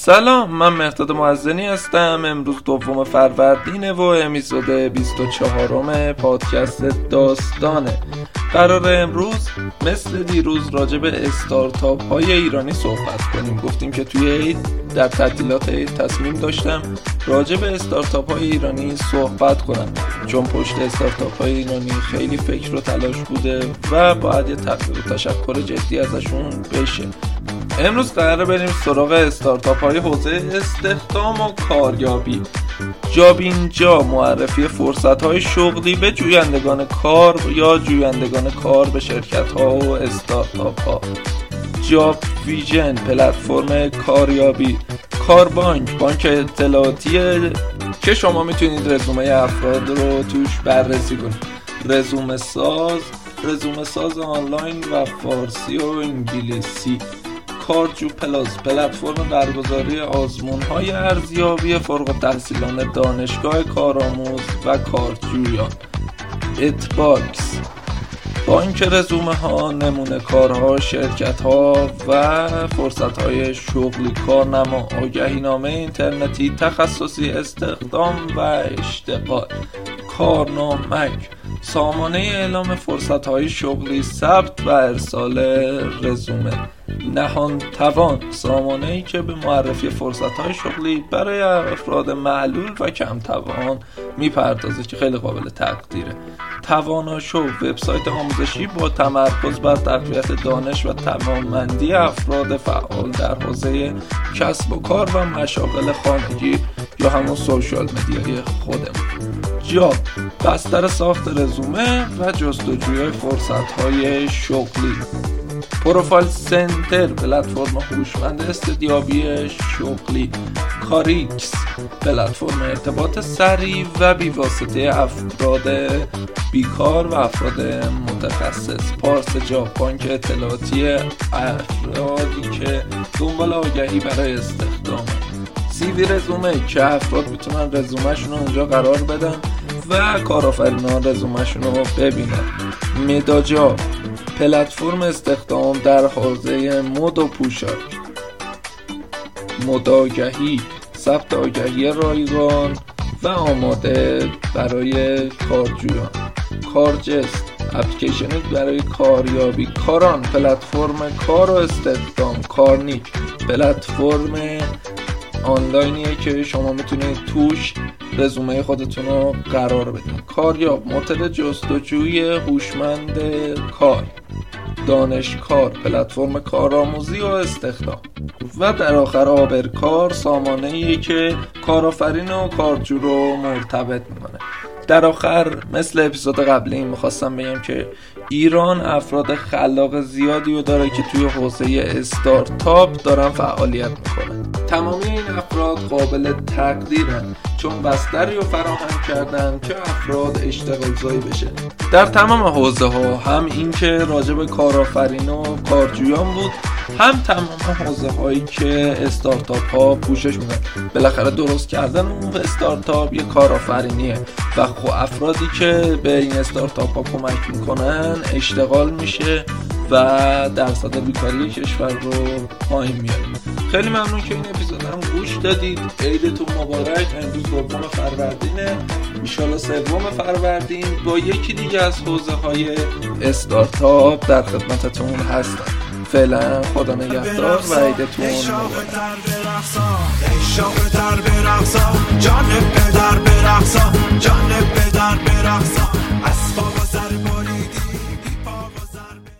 سلام من مهداد معزنی هستم. امروز دوم فروردین و امیزود 24 پادکست داستانه. قرار امروز مثل دیروز راجع به استارتاپ های ایرانی صحبت کنیم. گفتیم که توی عید در تعطیلات عید تصمیم داشتم راجع به استارتاپ های ایرانی صحبت کنم. چون پشت استارتاپ های ایرانی خیلی فکر و تلاش بوده و باید یه تقدیر و تشکر جدی ازشون بشه. امروز قراره بریم سراغ استارتاپ های حوزه استخدام و کاریابی. جابینجا معرفی فرصت های شغلی به جویندگان کار یا جویندگان کار به شرکت ها و استارتاپ ها جاب ویژن پلتفرم کاریابی. کار بانک بانک اطلاعاتی که شما می‌تونید رزومه افراد رو توش بررسی کنید. رزومه ساز رزومه ساز آنلاین و فارسی و انگلیسی. کارجو پلاس پلتفرم برگزاری آزمون های ارزیابی فارغ تحصیلان دانشگاه کارآموز و کارجویان. اتباکس بانک رزومه ها نمونه کارها شرکت ها و فرصت های شغلی کارنما آگهی نامه اینترنتی تخصصی استخدام و اشتغال کارنامک سامانه اعلام فرصت های شغلی ثبت و ارسال رزومه. نهان توان سامانه ای که به معرفی فرصت های شغلی برای افراد معلول و کم توان می‌پردازه که خیلی قابل تقدیره. توانا شو وبسایت آموزشی با تمرکز بر تقویت دانش و توانمندی افراد فعال در حوزه کسب و کار و مشاغل خانگی یا همون social media ی خودمون. جاب بستر ساخت رزومه و جستجوی فرصت های شغلی. پروفایل سنتر پلتفرم هوشمند استعدادیابی شغلی. کاریکس پلتفرم ارتباط سریع و بیواسطه افراد بیکار و افراد متخصص. پارس جاب بانک اطلاعاتی افرادی که دنبال آگهی برای استخدام. سیوی رزومه که افراد می‌تونن رزومهشون رو اونجا قرار بدن؟ و کارآفرینان رزومهشون رو ببینن. مداجا پلتفرم استخدام در حوزه مد و پوشاک. مداگهی ثبت آگهی رایگان و آماده برای کارجویان. کارجست اپلیکیشن برای کاریابی. کاران پلتفرم کار و استخدام. کارنیک پلتفرم آنلاینیه که شما می‌تونید توش رزومه خودتون رو قرار بدین. کاریاب موتور جستجوی هوشمند کار دانشکار پلتفرم کارآموزی و استخدام. و در آخر آبرکار سامانه ای که کارآفرین و کارجو رو مرتبط می‌کنه. در آخر مثل اپیزود قبلی می‌خواستم بگم که ایران افراد خلاق زیادی رو داره که توی حوزه استارتاپ دارن فعالیت می‌کنن. تمامی این افراد قابل تقدیرن. چون بستری رو فراهم کردن که افراد اشتغال زایی بشه. در تمام حوزه ها هم این که راجب کارآفرین و کارجویان بود هم تمام حوزه هایی که استارتاپ ها پوشش میدن. بالاخره درست کردن اون استارتاپ یه کارآفرینیه. و خب افرادی که به این استارتاپ ها کمک می‌کنن اشتغال میشه و درصد بیکاری کشور رو پایین میاره خیلی ممنون که این اپیزود هم گوش دادید. عیدتون مبارک. امروز دوم فروردینه. ایشالا سوم فروردین با یکی دیگه از حوزه های استارتاپ در خدمتتون هستم. فعلا خدا نگهدار و عیدتون مبارک. جان در برقصا.